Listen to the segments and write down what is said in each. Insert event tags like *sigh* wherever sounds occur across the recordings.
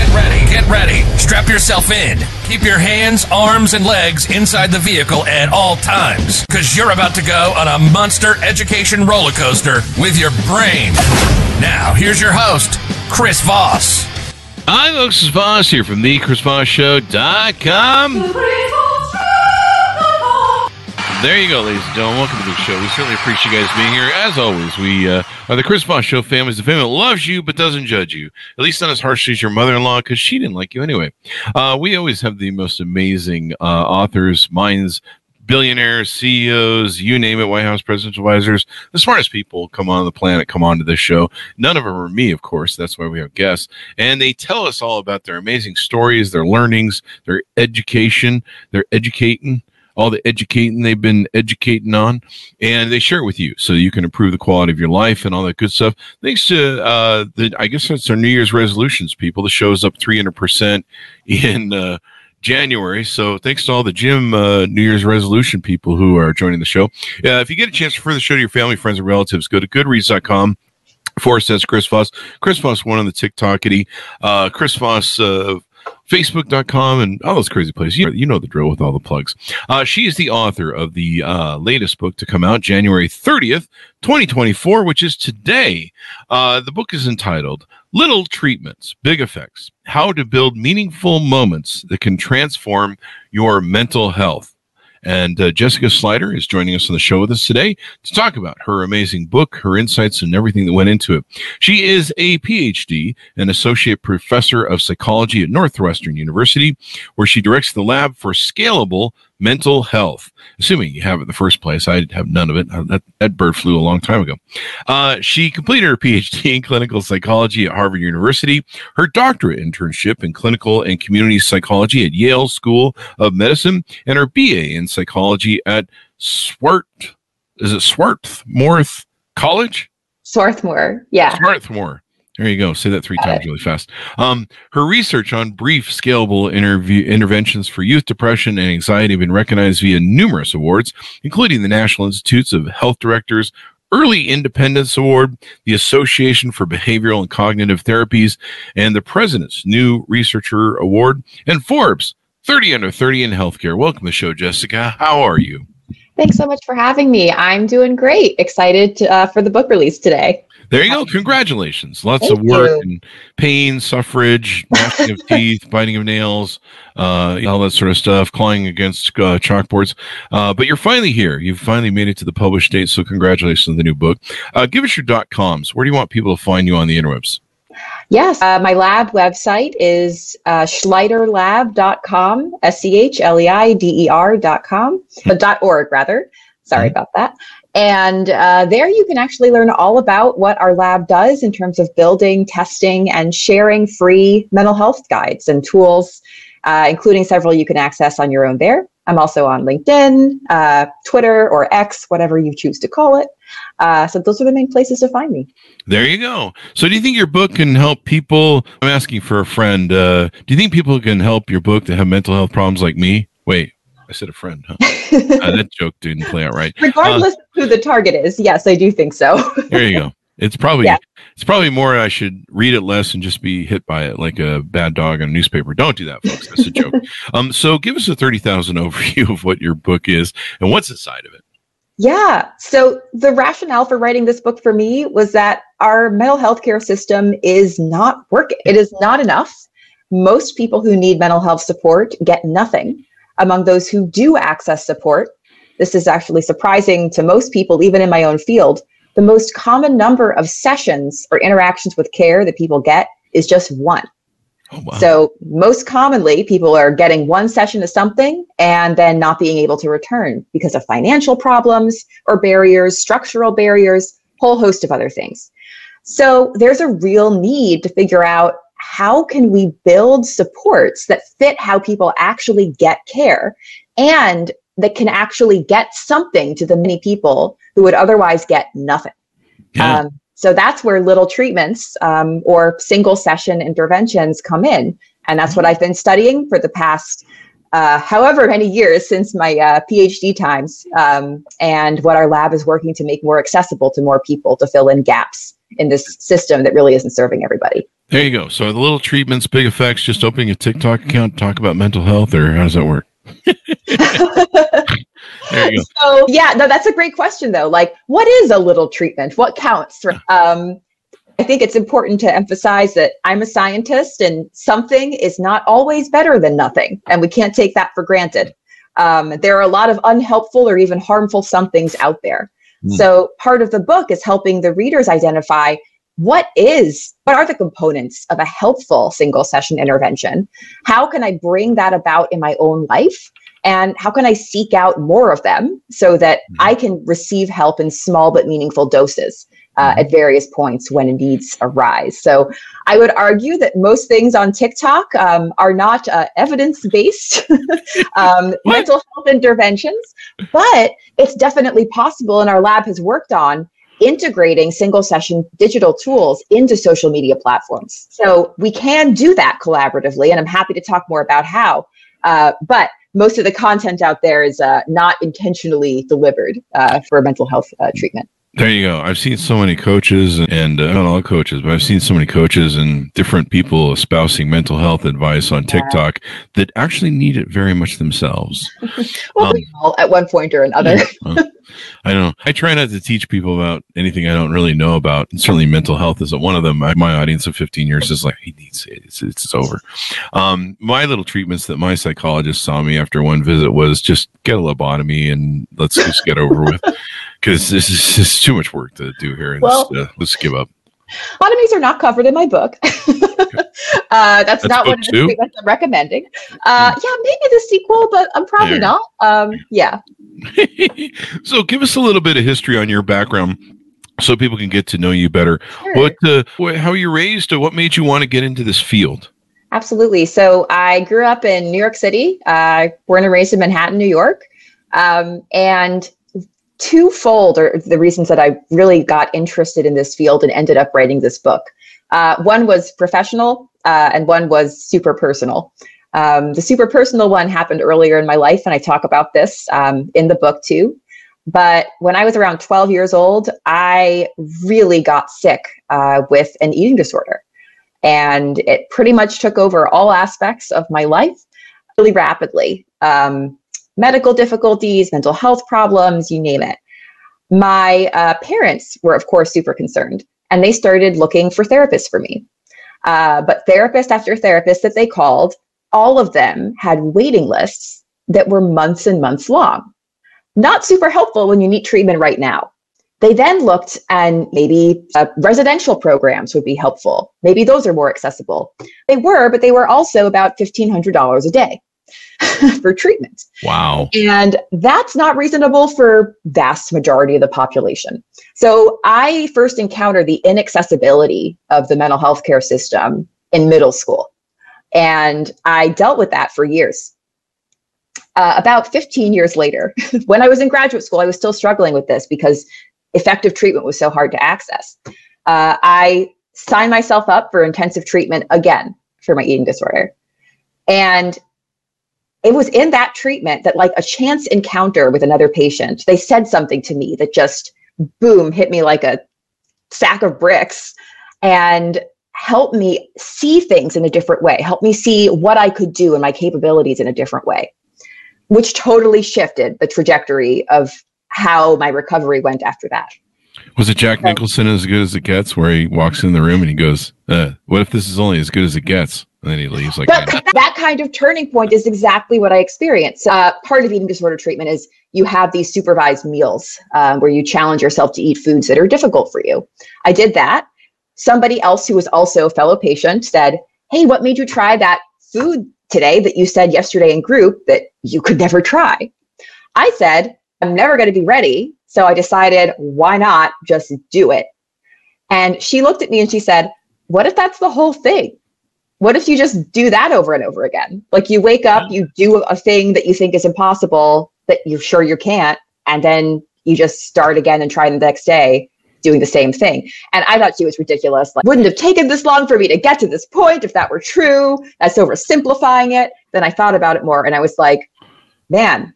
Get ready, get ready. Strap yourself in. Keep your hands, arms, and legs inside the vehicle at all times, because you're about to go on a monster education roller coaster with your brain. Now, here's your host, Chris Voss. Hi, folks. It's Voss here from the ChrisVossShow.com. There you go, ladies and gentlemen. Welcome to the show. We certainly appreciate you guys being here. As always, we uh, are the Chris Voss Show family. the family that loves you but doesn't judge you. At least not as harshly as your mother-in-law, because she didn't like you anyway. Uh, we always have the most amazing uh, authors, minds, billionaires, CEOs, you name it, White House presidential advisors, the smartest people come on the planet come on to this show. None of them are me, of course. That's why we have guests. And they tell us all about their amazing stories, their learnings, their education, their educating all the educating they've been educating on, and they share it with you so you can improve the quality of your life and all that good stuff. Thanks to uh, the, I guess that's our New Year's resolutions, people. The show's up 300% in uh, January. So thanks to all the gym uh, New Year's resolution people who are joining the show. Uh, if you get a chance to refer the show to your family, friends, and relatives, go to goodreads.com forward says Chris Voss. Chris Voss, one on the TikTokity. Uh, Chris Voss, uh, Facebook.com and all those crazy places. You you know the drill with all the plugs. Uh, she is the author of the uh, latest book to come out January 30th, 2024, which is today. Uh, the book is entitled Little Treatments, Big Effects How to Build Meaningful Moments That Can Transform Your Mental Health. And uh, Jessica Schleider is joining us on the show with us today to talk about her amazing book, her insights, and everything that went into it. She is a PhD and associate professor of psychology at Northwestern University, where she directs the lab for scalable mental health. Assuming you have it in the first place, I have none of it. Uh, that, that bird flew a long time ago. Uh, she completed her PhD *laughs* in clinical psychology at Harvard University, her doctorate internship in clinical and community psychology at Yale School of Medicine, and her BA in psychology at Swart. Is it Swarthmore College? Swarthmore, yeah. Swarthmore. There you go. Say that three times really fast. Um, her research on brief, scalable interview, interventions for youth depression and anxiety have been recognized via numerous awards, including the National Institutes of Health Directors Early Independence Award, the Association for Behavioral and Cognitive Therapies, and the President's New Researcher Award, and Forbes 30 Under 30 in Healthcare. Welcome to the show, Jessica. How are you? Thanks so much for having me. I'm doing great. Excited to, uh, for the book release today. There you go. Congratulations. Lots Thank of work you. and pain, suffrage, gnashing of *laughs* teeth, biting of nails, uh, all that sort of stuff, clawing against uh, chalkboards. Uh, but you're finally here. You've finally made it to the published date. So congratulations on the new book. Uh, give us your dot coms. Where do you want people to find you on the interwebs? Yes, uh, my lab website is uh, schleiderlab.com, S C H L E I D E R.com, but dot org rather. Sorry mm-hmm. about that. And uh, there you can actually learn all about what our lab does in terms of building, testing, and sharing free mental health guides and tools, uh, including several you can access on your own there. I'm also on LinkedIn, uh, Twitter, or X, whatever you choose to call it. Uh, so those are the main places to find me. There you go. So do you think your book can help people? I'm asking for a friend. Uh, do you think people can help your book that have mental health problems like me? Wait, I said a friend, huh? *laughs* uh, that joke didn't play out right. Regardless uh, of who the target is, yes, I do think so. there you go. It's probably yeah. it's probably more I should read it less and just be hit by it like a bad dog in a newspaper. Don't do that, folks. That's a joke. *laughs* um, so give us a thirty thousand overview of what your book is and what's inside of it. Yeah. So the rationale for writing this book for me was that our mental health care system is not working. It is not enough. Most people who need mental health support get nothing among those who do access support, this is actually surprising to most people, even in my own field, the most common number of sessions or interactions with care that people get is just one. Oh, wow. So, most commonly, people are getting one session of something and then not being able to return because of financial problems or barriers, structural barriers, whole host of other things. So, there's a real need to figure out how can we build supports that fit how people actually get care and that can actually get something to the many people who would otherwise get nothing. Yeah. Um, so that's where little treatments um, or single session interventions come in. And that's what mm-hmm. I've been studying for the past uh, however many years since my uh, PhD times, um, and what our lab is working to make more accessible to more people to fill in gaps in this system that really isn't serving everybody. There you go. So the little treatments, big effects, just opening a TikTok account, talk about mental health, or how does that work? *laughs* there you go. so yeah, no, that's a great question though. Like, what is a little treatment? What counts? Um, I think it's important to emphasize that I'm a scientist and something is not always better than nothing. And we can't take that for granted. Um, there are a lot of unhelpful or even harmful somethings out there. Mm. So part of the book is helping the readers identify what is, what are the components of a helpful single session intervention? How can I bring that about in my own life? And how can I seek out more of them so that mm. I can receive help in small but meaningful doses? uh, at various points when needs arise. So I would argue that most things on TikTok um, are not uh, evidence based *laughs* um, *laughs* mental health interventions, but it's definitely possible, and our lab has worked on integrating single session digital tools into social media platforms. So we can do that collaboratively, and I'm happy to talk more about how. Uh, but most of the content out there is uh, not intentionally delivered uh, for mental health uh, treatment. There you go. I've seen so many coaches and uh, not all coaches, but I've seen so many coaches and different people espousing mental health advice on TikTok that actually need it very much themselves. *laughs* well, um, we all at one point or another. Yeah, I don't know. I try not to teach people about anything I don't really know about. And certainly mental health isn't one of them. My, my audience of 15 years is like, he needs it. It's, it's, it's over. Um, my little treatments that my psychologist saw me after one visit was just get a lobotomy and let's just get over with. Because this is *laughs* just too much work to do here. Well, just, uh, let's give up. Lobotomies are not covered in my book. *laughs* uh, that's, that's, not what I'm recommending. Uh, hmm. yeah, maybe the sequel, but I'm probably there. not. Um, yeah. *laughs* so, give us a little bit of history on your background, so people can get to know you better. Sure. What, uh, how you raised? Or what made you want to get into this field? Absolutely. So, I grew up in New York City. Uh, born and raised in Manhattan, New York, um, and twofold are the reasons that I really got interested in this field and ended up writing this book. Uh, one was professional, uh, and one was super personal. Um, the super personal one happened earlier in my life, and I talk about this um, in the book too. But when I was around 12 years old, I really got sick uh, with an eating disorder. And it pretty much took over all aspects of my life really rapidly. Um, medical difficulties, mental health problems, you name it. My uh, parents were, of course, super concerned and they started looking for therapists for me. Uh, but therapist after therapist that they called, all of them had waiting lists that were months and months long. Not super helpful when you need treatment right now. They then looked and maybe uh, residential programs would be helpful. Maybe those are more accessible. They were, but they were also about $1,500 a day. *laughs* for treatment. Wow. And that's not reasonable for vast majority of the population. So I first encountered the inaccessibility of the mental health care system in middle school. And I dealt with that for years. Uh, about 15 years later, *laughs* when I was in graduate school, I was still struggling with this because effective treatment was so hard to access. Uh, I signed myself up for intensive treatment again for my eating disorder. And it was in that treatment that like a chance encounter with another patient they said something to me that just boom hit me like a sack of bricks and helped me see things in a different way helped me see what i could do and my capabilities in a different way which totally shifted the trajectory of how my recovery went after that was it Jack Nicholson as good as it gets, where he walks in the room and he goes, uh, "What if this is only as good as it gets?" And then he leaves like that. that kind of turning point is exactly what I experienced. Uh, part of eating disorder treatment is you have these supervised meals um, where you challenge yourself to eat foods that are difficult for you. I did that. Somebody else who was also a fellow patient said, "Hey, what made you try that food today that you said yesterday in group that you could never try?" I said, "I'm never going to be ready." So I decided, why not just do it? And she looked at me and she said, What if that's the whole thing? What if you just do that over and over again? Like you wake up, you do a thing that you think is impossible that you're sure you can't, and then you just start again and try the next day. doing the same thing. And I thought she was ridiculous. Like, wouldn't have taken this long for me to get to this point if that were true. That's oversimplifying it. Then I thought about it more and I was like, man,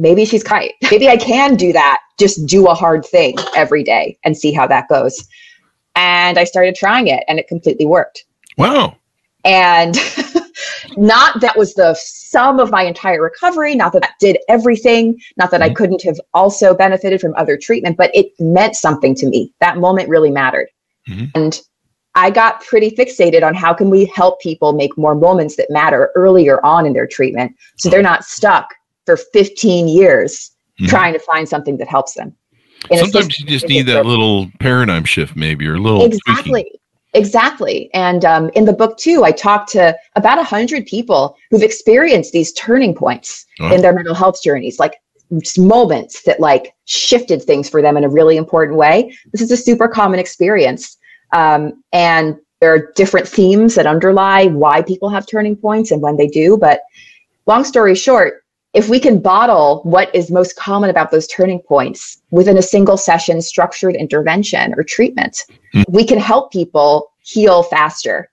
maybe she's right. Maybe I can do that. Just do a hard thing every day and see how that goes. And I started trying it and it completely worked. Wow. And *laughs* not that was the sum of my entire recovery, not that that did everything, not that mm-hmm. I couldn't have also benefited from other treatment, but it meant something to me. That moment really mattered. Mm-hmm. And I got pretty fixated on how can we help people make more moments that matter earlier on in their treatment so they're not stuck for 15 years mm-hmm. trying to find something that helps them. And Sometimes you just need that little paradigm shift, maybe, or a little exactly. Tweaking. Exactly. And um, in the book, too, I talked to about 100 people who've experienced these turning points in their mental health journeys, like moments that like shifted things for them in a really important way. This is a super common experience. Um, and there are different themes that underlie why people have turning points and when they do. But long story short, if we can bottle what is most common about those turning points within a single session structured intervention or treatment, mm. we can help people heal faster,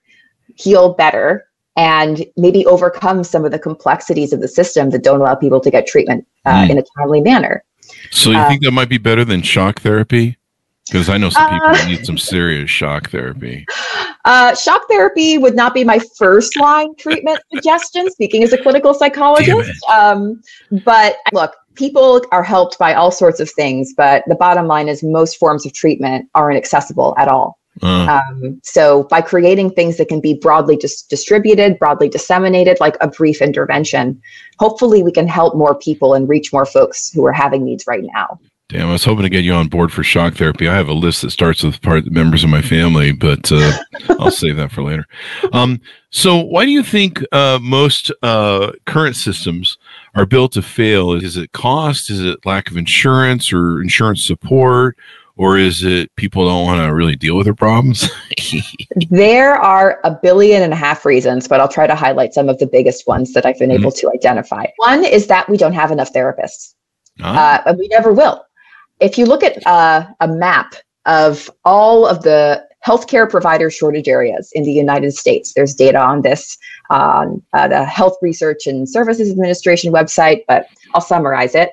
heal better, and maybe overcome some of the complexities of the system that don't allow people to get treatment uh, mm. in a timely manner. So you uh, think that might be better than shock therapy? Because I know some people uh, need some serious shock therapy. *laughs* Uh, shock therapy would not be my first line treatment *laughs* suggestion, speaking as a clinical psychologist. Um, but look, people are helped by all sorts of things, but the bottom line is most forms of treatment aren't accessible at all. Uh. Um, so by creating things that can be broadly dis- distributed, broadly disseminated, like a brief intervention, hopefully we can help more people and reach more folks who are having needs right now. Damn, I was hoping to get you on board for shock therapy. I have a list that starts with part members of my family, but uh, *laughs* I'll save that for later. Um, so, why do you think uh, most uh, current systems are built to fail? Is it cost? Is it lack of insurance or insurance support? Or is it people don't want to really deal with their problems? *laughs* there are a billion and a half reasons, but I'll try to highlight some of the biggest ones that I've been mm-hmm. able to identify. One is that we don't have enough therapists. Ah. Uh, we never will if you look at uh, a map of all of the healthcare provider shortage areas in the United States, there's data on this on uh, the Health Resources and Services Administration website, but I'll summarize it.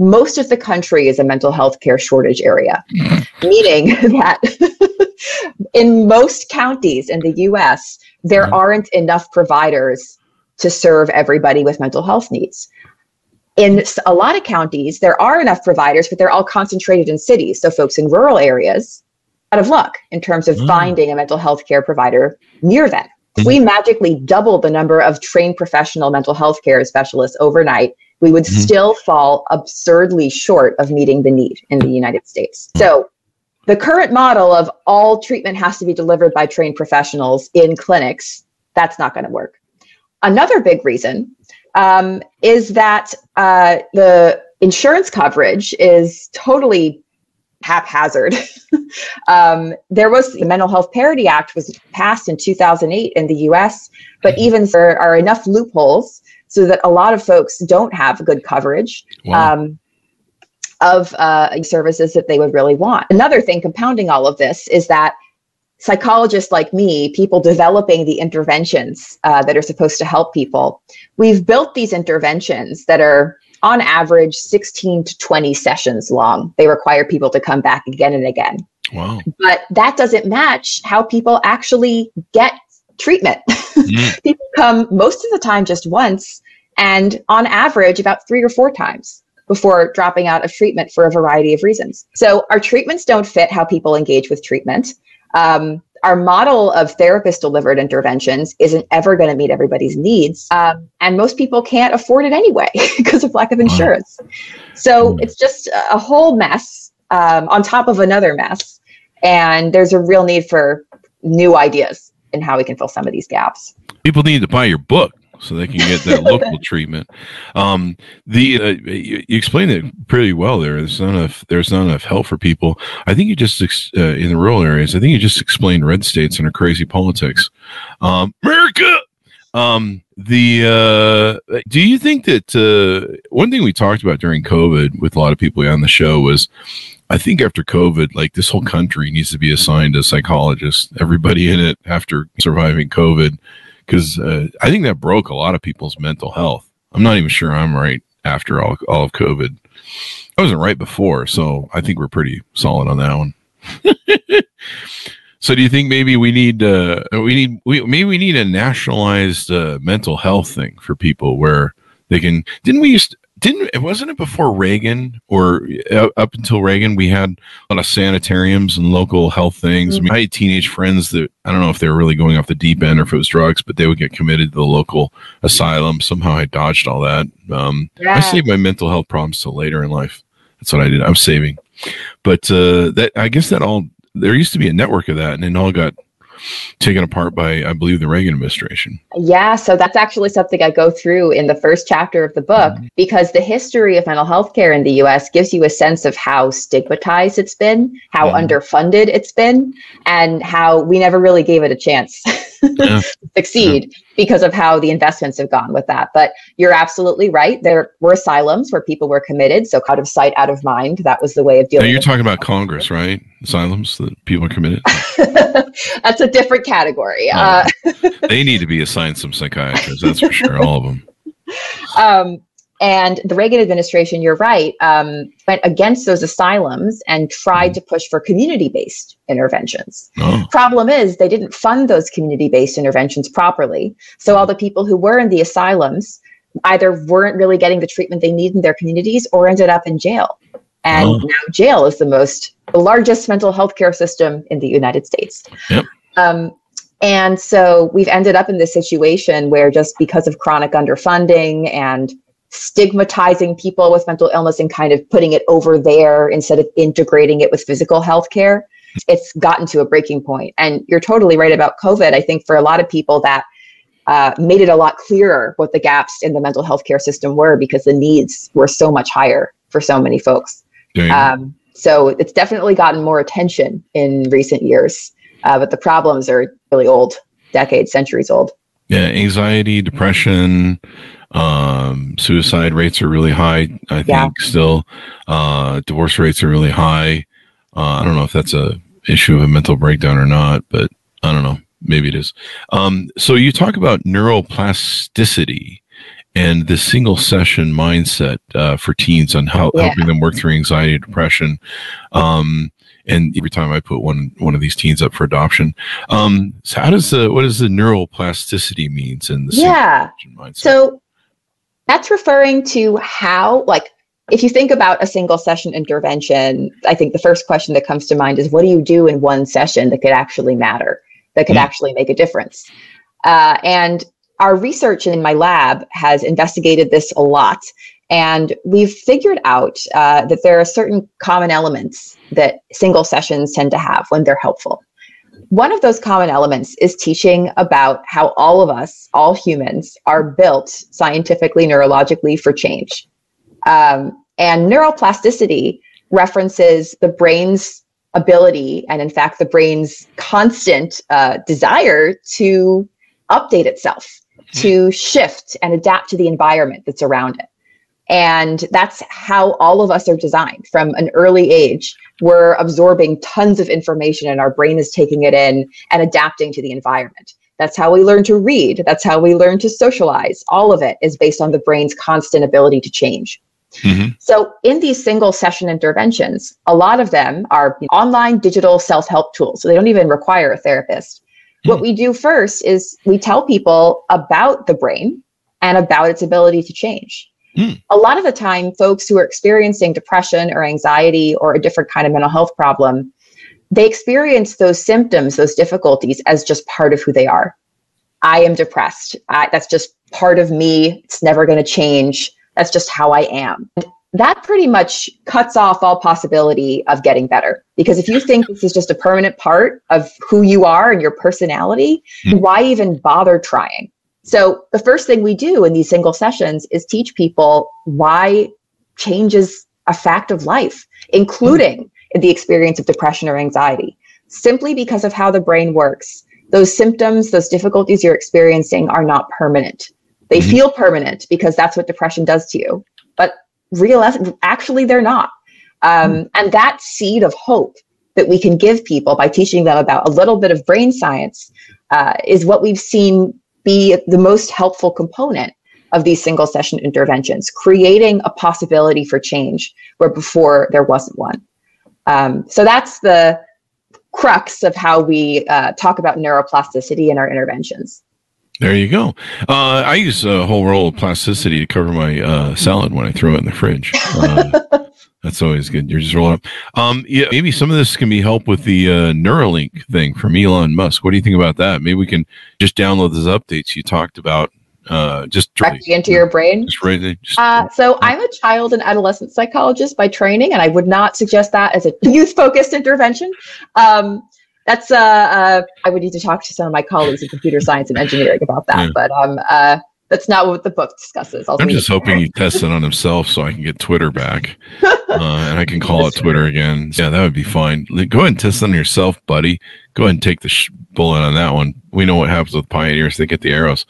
Most of the country is a mental health care shortage area, *laughs* meaning that *laughs* in most counties in the US, there mm-hmm. aren't enough providers to serve everybody with mental health needs in a lot of counties, there are enough providers, but they're all concentrated in cities. So folks in rural areas, out of luck in terms of mm. finding a mental health care provider near them. If we magically double the number of trained professional mental health care specialists overnight, we would mm-hmm. still fall absurdly short of meeting the need in the United States. So the current model of all treatment has to be delivered by trained professionals in clinics, that's not going to work. Another big reason um, is that uh, the insurance coverage is totally haphazard. *laughs* um, there was the Mental Health Parity Act was passed in 2008 in the U.S., but mm-hmm. even there are enough loopholes so that a lot of folks don't have good coverage. Wow. Um, of uh, services that they would really want. Another thing compounding all of this is that psychologists like me, people developing the interventions uh, that are supposed to help people, we've built these interventions that are on average 16 to 20 sessions long. They require people to come back again and again. Wow. But that doesn't match how people actually get treatment. Mm. *laughs* people come most of the time just once, and on average, about three or four times before dropping out of treatment for a variety of reasons. So, our treatments don't fit how people engage with treatment um, our model of therapist delivered interventions isn't ever going to meet everybody's needs. Um, and most people can't afford it anyway *laughs* because of lack of insurance. So hmm. it's just a whole mess um, on top of another mess. And there's a real need for new ideas in how we can fill some of these gaps. People need to buy your book so they can get that local *laughs* treatment. Um, the uh, you, you, explained it pretty well there. There's not enough. There's not enough help for people. I think you just ex- uh, in the rural areas. I think you just explained red states and our crazy politics. Um, America. Um, the uh, do you think that uh, one thing we talked about during COVID with a lot of people on the show was, I think after COVID, like this whole country needs to be assigned a psychologist. Everybody in it after surviving COVID, because uh, I think that broke a lot of people's mental health. I'm not even sure I'm right after all all of COVID. I wasn't right before, so I think we're pretty solid on that one. *laughs* so do you think maybe we need uh we need we maybe we need a nationalized uh, mental health thing for people where they can didn't we used didn't it wasn't it before Reagan or uh, up until Reagan we had a lot of sanitariums and local health things. Mm-hmm. I, mean, I had teenage friends that I don't know if they were really going off the deep end or if it was drugs, but they would get committed to the local asylum. Somehow I dodged all that. Um, yeah. I saved my mental health problems till later in life. That's what I did. I'm saving, but uh, that I guess that all there used to be a network of that, and it all got taken apart by, I believe, the Reagan administration. Yeah, so that's actually something I go through in the first chapter of the book mm-hmm. because the history of mental health care in the US gives you a sense of how stigmatized it's been, how mm-hmm. underfunded it's been, and how we never really gave it a chance *laughs* yeah. *laughs* succeed. Yeah because of how the investments have gone with that. But you're absolutely right. There were asylums where people were committed. So out of sight, out of mind. That was the way of dealing. Now you're talking about Congress, right? Asylums that people are committed. *laughs* that's a different category. Oh, uh, they need to be assigned some psychiatrists. That's for sure. All of them. *laughs* Um, and the Reagan administration, you're right, um, went against those asylums and tried to push for community based interventions. Oh. Problem is, they didn't fund those community based interventions properly. So all the people who were in the asylums either weren't really getting the treatment they need in their communities or ended up in jail. And oh. now jail is the most, the largest mental health care system in the United States. Yep. Um, and so we've ended up in this situation where just because of chronic underfunding and stigmatizing people with mental illness and kind of putting it over there instead of integrating it with physical health care it's gotten to a breaking point. And you're totally right about covid. I think for a lot of people that uh, made it a lot clearer what the gaps in the mental health care system were because the needs were so much higher for so many folks. Um, so it's definitely gotten more attention in recent years uh, but the problems are really old decades centuries old. Yeah anxiety depression um, suicide rates are really high. I think yeah. still, uh, divorce rates are really high. Uh, I don't know if that's a issue of a mental breakdown or not, but I don't know. Maybe it is. Um, so you talk about neuroplasticity and the single session mindset uh, for teens on how yeah. helping them work through anxiety and depression. Um, and every time I put one one of these teens up for adoption, um, so how does the what does the neuroplasticity means in the yeah? So that's referring to how, like, if you think about a single session intervention, I think the first question that comes to mind is what do you do in one session that could actually matter, that could mm-hmm. actually make a difference? Uh, and our research in my lab has investigated this a lot. And we've figured out uh, that there are certain common elements that single sessions tend to have when they're helpful. One of those common elements is teaching about how all of us, all humans, are built scientifically, neurologically for change. Um, and neuroplasticity references the brain's ability and, in fact, the brain's constant uh, desire to update itself, to shift and adapt to the environment that's around it. And that's how all of us are designed from an early age. We're absorbing tons of information and our brain is taking it in and adapting to the environment. That's how we learn to read. That's how we learn to socialize. All of it is based on the brain's constant ability to change. Mm-hmm. So, in these single session interventions, a lot of them are online digital self help tools. So, they don't even require a therapist. Mm-hmm. What we do first is we tell people about the brain and about its ability to change. Mm. A lot of the time, folks who are experiencing depression or anxiety or a different kind of mental health problem, they experience those symptoms, those difficulties as just part of who they are. I am depressed. I, that's just part of me. It's never going to change. That's just how I am. That pretty much cuts off all possibility of getting better. Because if you think this is just a permanent part of who you are and your personality, mm. why even bother trying? So the first thing we do in these single sessions is teach people why change is a fact of life, including mm-hmm. the experience of depression or anxiety. Simply because of how the brain works, those symptoms, those difficulties you're experiencing are not permanent. They mm-hmm. feel permanent because that's what depression does to you, but real actually they're not. Um, mm-hmm. And that seed of hope that we can give people by teaching them about a little bit of brain science uh, is what we've seen be the most helpful component of these single session interventions, creating a possibility for change where before there wasn't one. Um, so that's the crux of how we uh, talk about neuroplasticity in our interventions. There you go. Uh, I use a whole roll of plasticity to cover my uh, salad when I throw it in the fridge. *laughs* That's always good. You're just rolling up. Um, yeah, maybe some of this can be help with the uh, Neuralink thing from Elon Musk. What do you think about that? Maybe we can just download those updates you talked about uh, just directly into your brain. Just right, just, uh, so I'm a child and adolescent psychologist by training, and I would not suggest that as a *laughs* youth-focused intervention. Um, that's uh, uh, I would need to talk to some of my colleagues in computer science and engineering about that. Yeah. But um, uh, that's not what the book discusses. i am just hoping he tests it on himself so I can get Twitter back, *laughs* uh, and I can call it Twitter again. Yeah, that would be fine. Go ahead and test it on yourself, buddy. Go ahead and take the sh- bullet on that one. We know what happens with pioneers; they get the arrows.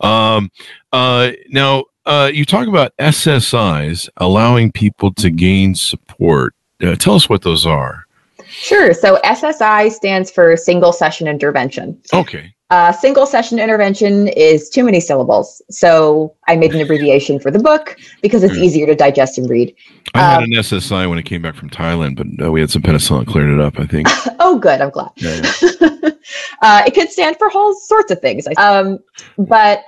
Um, uh, now, uh, you talk about SSIs allowing people to gain support. Uh, tell us what those are. Sure. So SSI stands for single session intervention. Okay. Uh, single session intervention is too many syllables. So I made an abbreviation for the book because it's hmm. easier to digest and read. I had um, an SSI when it came back from Thailand, but uh, we had some penicillin, cleared it up, I think. *laughs* oh, good. I'm glad. Yeah, yeah. *laughs* uh, it could stand for all sorts of things. Um, but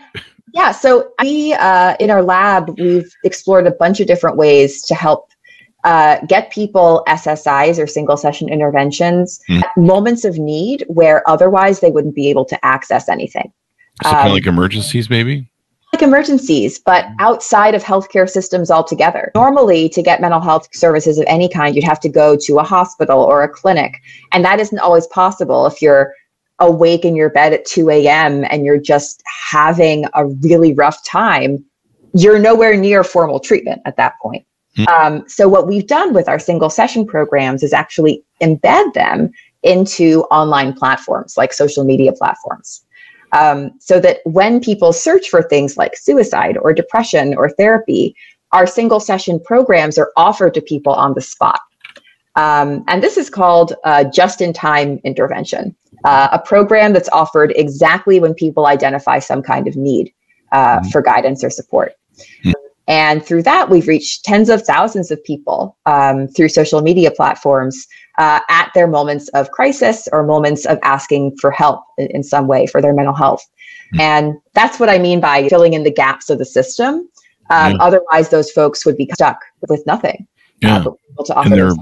yeah, so we, uh, in our lab, we've explored a bunch of different ways to help uh, get people SSIs or single session interventions mm. at moments of need where otherwise they wouldn't be able to access anything. So um, kind of like emergencies, maybe? Like emergencies, but outside of healthcare systems altogether. Normally, to get mental health services of any kind, you'd have to go to a hospital or a clinic. And that isn't always possible if you're awake in your bed at 2 a.m. and you're just having a really rough time. You're nowhere near formal treatment at that point. Mm-hmm. Um, so what we've done with our single session programs is actually embed them into online platforms like social media platforms. Um, so that when people search for things like suicide or depression or therapy, our single session programs are offered to people on the spot. Um, and this is called uh, just in time intervention, uh, a program that's offered exactly when people identify some kind of need uh, mm-hmm. for guidance or support. Mm-hmm. And through that, we've reached tens of thousands of people um, through social media platforms uh, at their moments of crisis or moments of asking for help in, in some way for their mental health. Mm-hmm. And that's what I mean by filling in the gaps of the system. Um, yeah. Otherwise, those folks would be stuck with nothing. Uh, yeah. Uh, and they're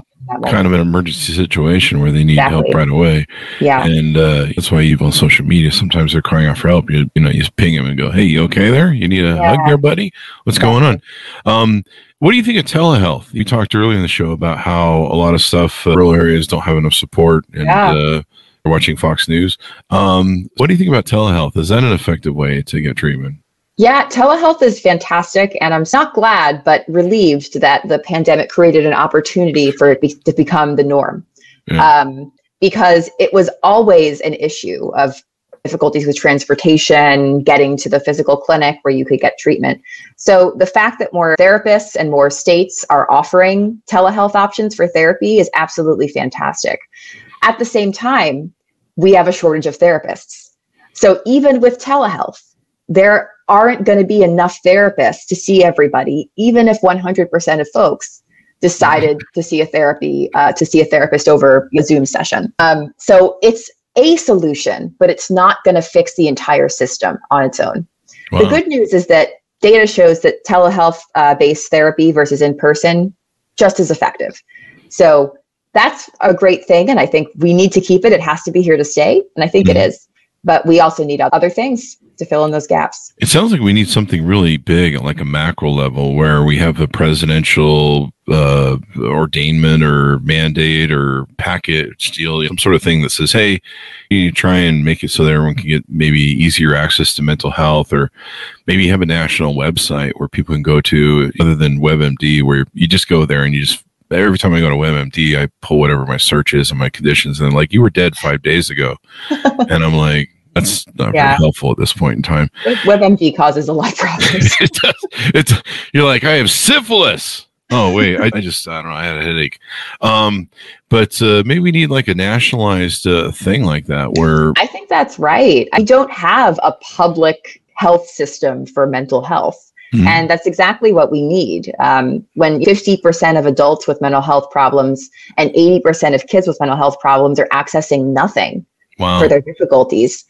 kind of an emergency situation where they need exactly. help right away. Yeah. And uh, that's why even on social media, sometimes they're crying out for help. You, you know, you just ping them and go, Hey, you okay there? You need a yeah. hug there, buddy? What's exactly. going on? Um, what do you think of telehealth? You talked earlier in the show about how a lot of stuff, uh, rural areas don't have enough support and, yeah. uh, watching Fox News. Um, what do you think about telehealth? Is that an effective way to get treatment? Yeah, telehealth is fantastic. And I'm not glad, but relieved that the pandemic created an opportunity for it be- to become the norm. Yeah. Um, because it was always an issue of difficulties with transportation, getting to the physical clinic where you could get treatment. So the fact that more therapists and more states are offering telehealth options for therapy is absolutely fantastic. At the same time, we have a shortage of therapists. So even with telehealth, there aren't going to be enough therapists to see everybody, even if 100% of folks decided to see a therapy uh, to see a therapist over a Zoom session. Um, so it's a solution, but it's not going to fix the entire system on its own. Wow. The good news is that data shows that telehealth uh, based therapy versus in person just as effective. So that's a great thing, and I think we need to keep it. It has to be here to stay, and I think mm-hmm. it is. But we also need other things to fill in those gaps. It sounds like we need something really big, like a macro level, where we have a presidential uh, ordainment or mandate or package deal, some sort of thing that says, "Hey, you need to try and make it so that everyone can get maybe easier access to mental health, or maybe have a national website where people can go to, other than WebMD, where you just go there and you just every time I go to WebMD, I pull whatever my search is and my conditions, and like you were dead five days ago, *laughs* and I'm like, That's not Yeah. very helpful at this point in time. WebMD causes a lot of problems. *laughs* it does. It's you're like I have syphilis. Oh wait, I, I just I don't know. I had a headache. Um, but uh, maybe we need like a nationalized uh, thing like that where I think that's right. I don't have a public health system for mental health. Mhm. And that's exactly what we need. Um, when 50% of adults with mental health problems and 80% of kids with mental health problems are accessing nothing wow, for their difficulties,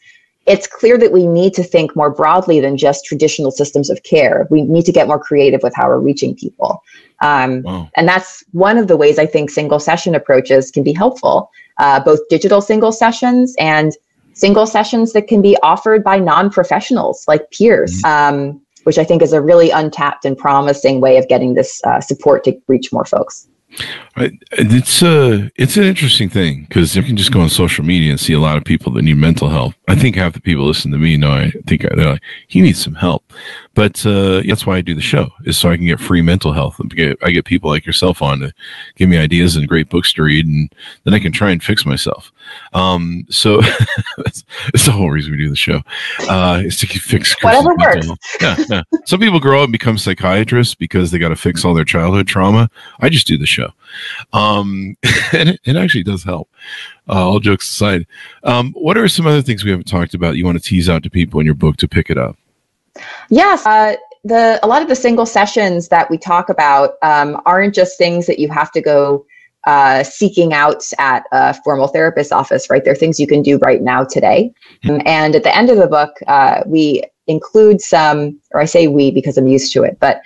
it's clear that we need to think more broadly than just traditional systems of care. We need to get more creative with how we're reaching people. Um, wow, and that's one of the ways I think single session approaches can be helpful, uh, both digital single sessions and single sessions that can be offered by non professionals like peers, um, which I think is a really untapped and promising way of getting this uh, support to reach more folks. It's uh it's an interesting thing because you can just go on social media and see a lot of people that need mental health. I think half the people listen to me know I think they're like he needs some help, but uh, that's why I do the show is so I can get free mental health. and get- I get people like yourself on to give me ideas and great books to read, and then I can try and fix myself. Um, so *laughs* that's, that's the whole reason we do the show uh, is to fix Chris's Whatever health. Yeah, yeah. Some people grow up and become psychiatrists because they got to fix all their childhood trauma. I just do the show um, *laughs* and it, it actually does help. Uh, all jokes aside, um, what are some other things we haven't talked about you want to tease out to people in your book to pick it up? Yes. Uh, the a lot of the single sessions that we talk about um, aren't just things that you have to go uh, seeking out at a formal therapist office, right? They're things you can do right now today. Um, and at the end of the book, uh, we include some, or I say we because I'm used to it, but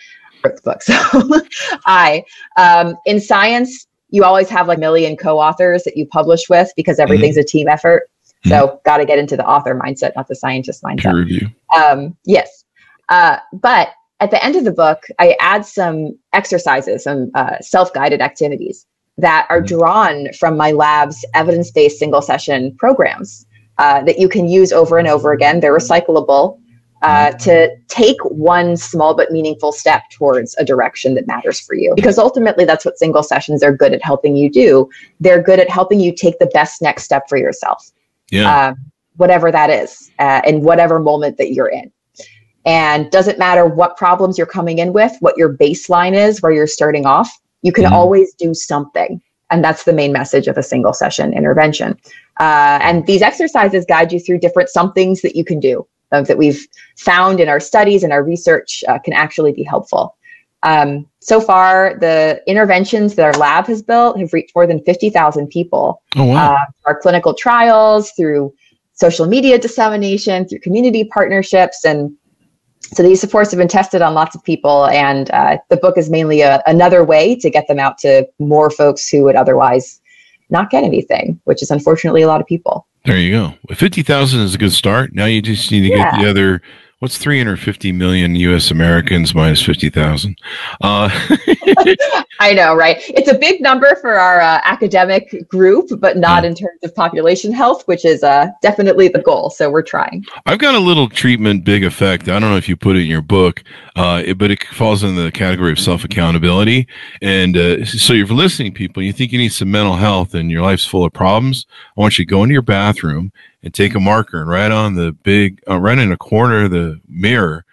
I wrote the book. *laughs* So I, um, in science, you always have like a million co-authors that you publish with because everything's a team effort. So got to get into the author mindset, not the scientist mindset. Peer review. Um, yes. Uh, but at the end of the book, I add some exercises, some uh, self guided activities that are Mhm. drawn from my lab's evidence based single session programs uh, that you can use over and over again. They're recyclable. Uh, to take one small but meaningful step towards a direction that matters for you. Because ultimately, that's what single sessions are good at helping you do. They're good at helping you take the best next step for yourself Yeah. um, whatever that is, uh, in whatever moment that you're in. And doesn't matter what problems you're coming in with, what your baseline is, where you're starting off, you can Mhm. always do something. And that's the main message of a single session intervention. Uh, and these exercises guide you through different somethings that you can do uh, that we've found in our studies and our research uh, can actually be helpful. Um, so far, the interventions that our lab has built have reached more than 50,000 people oh wow. uh, our clinical trials, through social media dissemination, through community partnerships. And so these supports have been tested on lots of people. And uh, the book is mainly a, another way to get them out to more folks who would otherwise not get anything, which is unfortunately a lot of people. there you go. Fifty thousand is a good start. Now you just need to get the other. What's 350 million U.S. Americans minus 50,000? Uh, *laughs* I know, right? It's a big number for our uh, academic group, but not in terms of population health, which is uh, definitely the goal. So we're trying. I've got a little treatment big effect. I don't know if you put it in your book, uh, it, but it falls in the category of self accountability. And uh, so, you're listening, people, you think you need some mental health and your life's full of problems. I want you to go into your bathroom and take a marker and write on the big, uh, right in a corner of the mirror,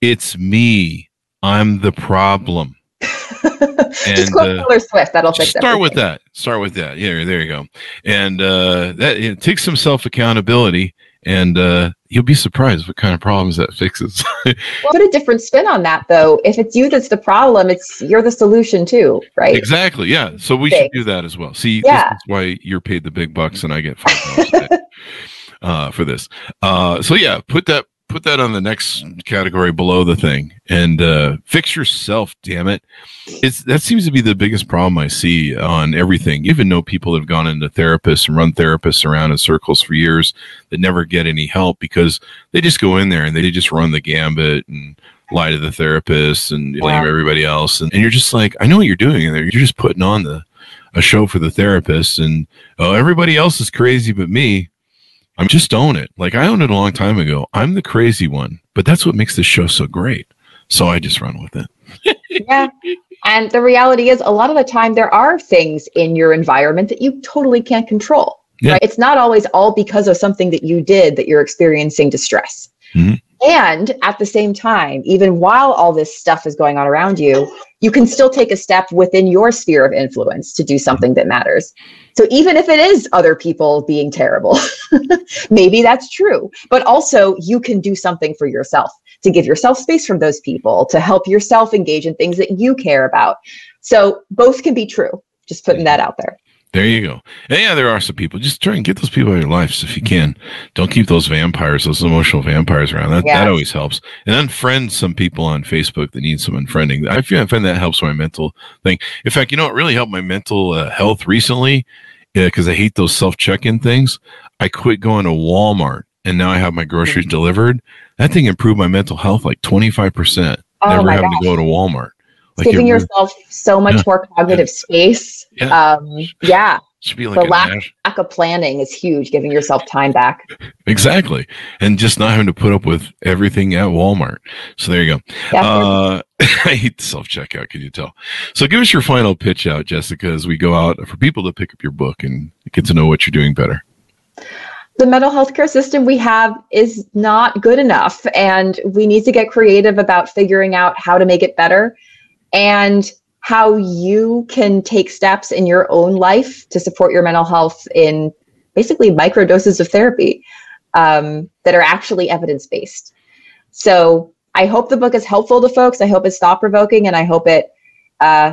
it's me. I'm the problem. *laughs* Just And, quote uh, Taylor Swift. That'll fix it. Start everything. with that. Start with that. Yeah, there you go. And uh, that it takes some self accountability, and uh, you'll be surprised what kind of problems that fixes. *laughs* Well, put a different spin on that, though. If it's you that's the problem, it's you're the solution too, right? exactly. Yeah. So we Okay. should do that as well. See, Yeah. this is why you're paid the big bucks, and I get five dollars *laughs* uh, for this. Uh, so yeah, put that put that on the next category below the thing, and uh, fix yourself. Damn it. It's that seems to be the biggest problem I see on everything. You even know people that have gone into therapists and run therapists around in circles for years that never get any help because they just go in there and they just run the gambit and lie to the therapist and blame Yeah. everybody else. And, and you're just like, I know what you're doing in there. You're just putting on the a show for the therapist and oh everybody else is crazy but me. I'm just own it. Like I owned it a long time ago. I'm the crazy one. But that's what makes this show so great. So I just run with it. *laughs* yeah. And the reality is, a lot of the time, there are things in your environment that you totally can't control. Yeah. Right? It's not always all because of something that you did that you're experiencing distress. Mm-hmm. And at the same time, even while all this stuff is going on around you, you can still take a step within your sphere of influence to do something that matters. So even if it is other people being terrible, *laughs* maybe that's true. But also, you can do something for yourself to give yourself space from those people, to help yourself engage in things that you care about. So both can be true. Just putting that out there. There you go. And yeah, there are some people. Just try and get those people out of your lives if you can. Don't keep those vampires, those emotional vampires around. That that always helps. And unfriend some people on Facebook that need some unfriending. I find that helps my mental thing. In fact, you know what really helped my mental uh, health recently? Because I hate those self check in things. I quit going to Walmart and now I have my groceries mm-hmm. delivered. That thing improved my mental health like 25%. Oh Never having gosh. to go to Walmart. Like giving yourself so much yeah. more cognitive space. Yeah. Um, yeah. Should be like the lack, lack of planning is huge, giving yourself time back. *laughs* Exactly. And just not having to put up with everything at Walmart. So there you go. Uh, *laughs* I hate self checkout, can you tell? So give us your final pitch out, Jessica, as we go out for people to pick up your book and get to know what you're doing better the mental health care system we have is not good enough and we need to get creative about figuring out how to make it better and how you can take steps in your own life to support your mental health in basically micro doses of therapy um, that are actually evidence based so i hope the book is helpful to folks i hope it's thought provoking and i hope it uh,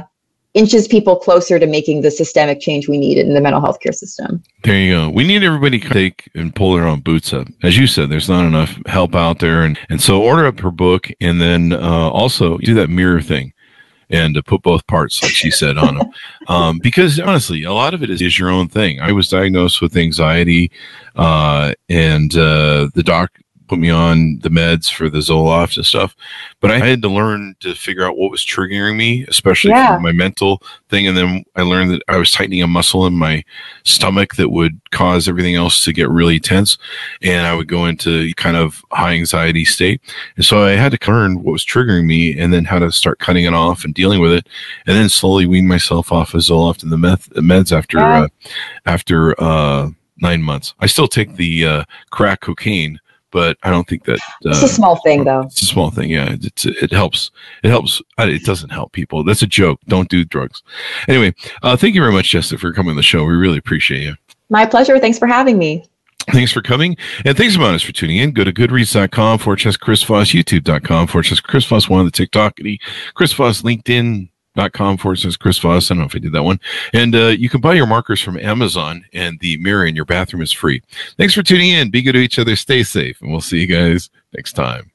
inches people closer to making the systemic change we need in the mental health care system. There you go. We need everybody to take and pull their own boots up. As you said, there's not enough help out there. And, and so order up her book and then uh, also do that mirror thing and to put both parts, like she said, on them. Um, because honestly, a lot of it is, is your own thing. I was diagnosed with anxiety, uh, and uh, the doc put me on the meds for the Zoloft and stuff. But I had to learn to figure out what was triggering me, especially yeah. my mental thing. And then I learned that I was tightening a muscle in my stomach that would cause everything else to get really tense. And I would go into kind of high anxiety state. And so I had to learn what was triggering me and then how to start cutting it off and dealing with it. And then slowly wean myself off of Zoloft and the meth- meds after, yeah. uh, after, uh, nine months. I still take the uh, crack cocaine but I don't think that uh, it's a small thing, though. It's a small thing. Yeah, it's it helps. It helps. It doesn't help people. That's a joke. Don't do drugs. Anyway, uh, thank you very much, Jessica, for coming on the show. We really appreciate you. My pleasure. Thanks for having me. Thanks for coming. And thanks us for tuning in. Go to goodreads.com, forward slash Chris Voss, youtube.com, forward slash Chris Voss, one of the TikTok, Chris Voss, LinkedIn, com forward slash Chris Voss. I don't know if I did that one. And uh, you can buy your markers from Amazon, and the mirror in your bathroom is free. Thanks for tuning in. Be good to each other. Stay safe, and we'll see you guys next time.